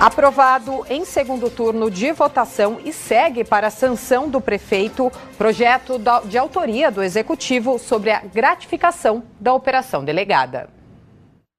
Aprovado em segundo turno de votação e segue para a sanção do prefeito projeto de autoria do executivo sobre a gratificação da operação delegada.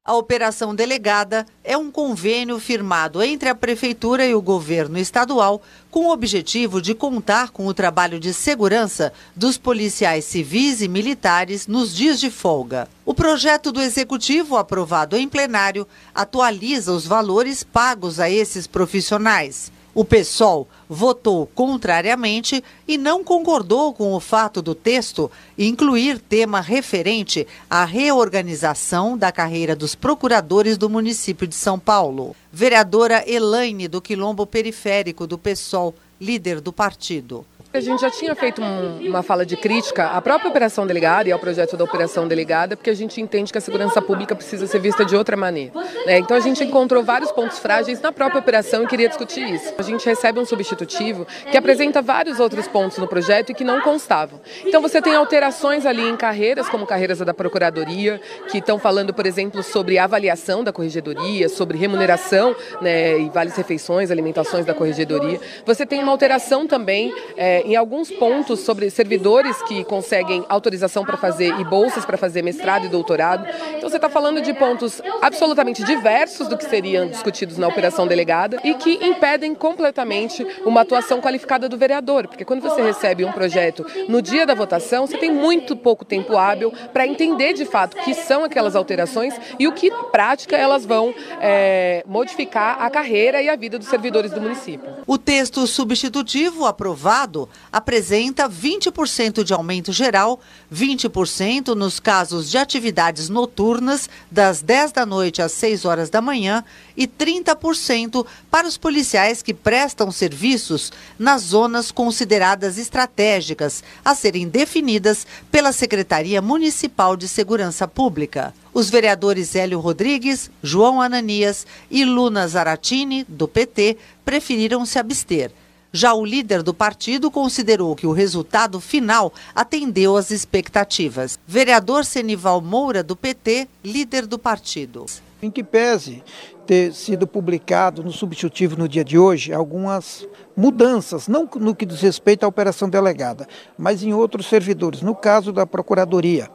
A Operação Delegada é um convênio firmado entre a Prefeitura e o governo estadual com o objetivo de contar com o trabalho de segurança dos policiais civis e militares nos dias de folga. O projeto do Executivo, aprovado em plenário, atualiza os valores pagos a esses profissionais. O PSOL votou contrariamente e não concordou com o fato do texto incluir tema referente à reorganização da carreira dos procuradores do município de São Paulo. Vereadora Elaine, do Quilombo Periférico do PSOL, líder do partido. A gente já tinha feito um, uma fala de crítica à própria operação delegada e ao projeto da operação delegada, porque a gente entende que a segurança pública precisa ser vista de outra maneira. Né? Então a gente encontrou vários pontos frágeis na própria operação e queria discutir isso. A gente recebe um substitutivo que apresenta vários outros pontos no projeto e que não constavam. Então você tem alterações ali em carreiras, como carreiras da Procuradoria, que estão falando, por exemplo, sobre avaliação da Corregedoria, sobre remuneração né, e vales refeições, alimentações da Corregedoria. Você tem uma alteração também. É, em alguns pontos sobre servidores que conseguem autorização para fazer e bolsas para fazer mestrado e doutorado. Então você está falando de pontos absolutamente diversos do que seriam discutidos na operação delegada e que impedem completamente uma atuação qualificada do vereador, porque quando você recebe um projeto no dia da votação, você tem muito pouco tempo hábil para entender de fato o que são aquelas alterações e o que na prática elas vão é, modificar a carreira e a vida dos servidores do município. O texto substitutivo aprovado apresenta 20% de aumento geral, 20% nos casos de atividades noturnas, das 10 da noite às 6 horas da manhã, e 30% para os policiais que prestam serviços nas zonas consideradas estratégicas, a serem definidas pela Secretaria Municipal de Segurança Pública. Os vereadores Hélio Rodrigues, João Ananias e Luna Zaratini, do PT, preferiram se abster. Já o líder do partido considerou que o resultado final atendeu às expectativas. Vereador Senival Moura, do PT, líder do partido. Em que pese ter sido publicado no substitutivo no dia de hoje algumas mudanças, não no que diz respeito à operação delegada, mas em outros servidores, no caso da Procuradoria.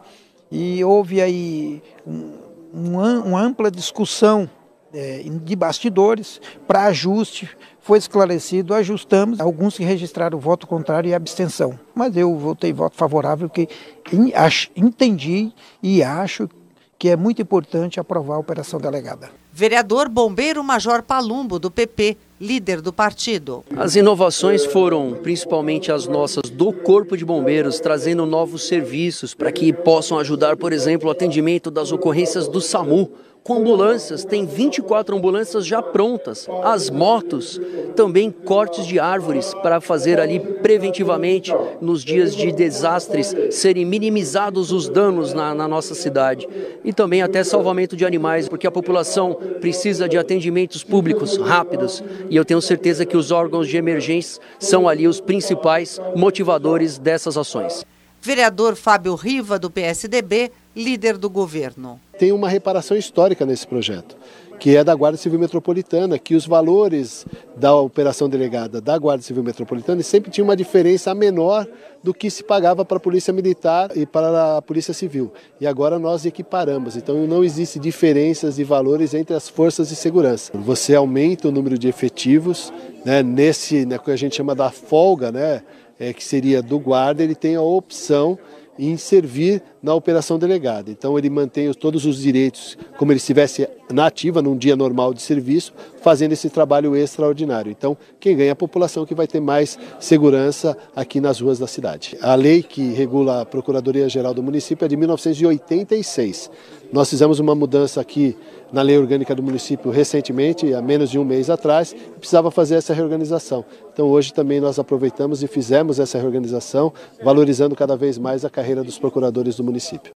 E houve aí um, uma ampla discussão é, de bastidores para ajuste, foi esclarecido, ajustamos, alguns que registraram voto contrário e abstenção. Mas eu votei voto favorável, porque entendi e acho que é muito importante aprovar a operação delegada. Vereador Bombeiro Major Palumbo, do PP, líder do partido. As inovações foram principalmente as nossas do Corpo de Bombeiros, trazendo novos serviços para que possam ajudar, por exemplo, o atendimento das ocorrências do SAMU com ambulâncias, tem 24 ambulâncias já prontas. As motos, também cortes de árvores para fazer ali preventivamente, nos dias de desastres, serem minimizados os danos na, na nossa cidade. E também até salvamento de animais, porque a população precisa de atendimentos públicos rápidos. E eu tenho certeza que os órgãos de emergência são ali os principais motivadores dessas ações. Vereador Fábio Riva, do PSDB, líder do governo. Tem uma reparação histórica nesse projeto, que é da Guarda Civil Metropolitana, que os valores da operação delegada da Guarda Civil Metropolitana sempre tinham uma diferença menor do que se pagava para a Polícia Militar e para a Polícia Civil. E agora nós equiparamos, então não existe diferenças de valores entre as forças de segurança. Você aumenta o número de efetivos, né, nesse, né, que a gente chama da folga, né, é, que seria do guarda, ele tem a opção em servir na operação delegada. Então ele mantém todos os direitos como ele estivesse na ativa num dia normal de serviço, fazendo esse trabalho extraordinário. Então quem ganha é a população que vai ter mais segurança aqui nas ruas da cidade. A lei que regula a Procuradoria Geral do município é de 1986. Nós fizemos uma mudança aqui na lei orgânica do município recentemente, há menos de um mês atrás, e precisava fazer essa reorganização. Então hoje também nós aproveitamos e fizemos essa reorganização, valorizando cada vez mais a carreira dos procuradores do município.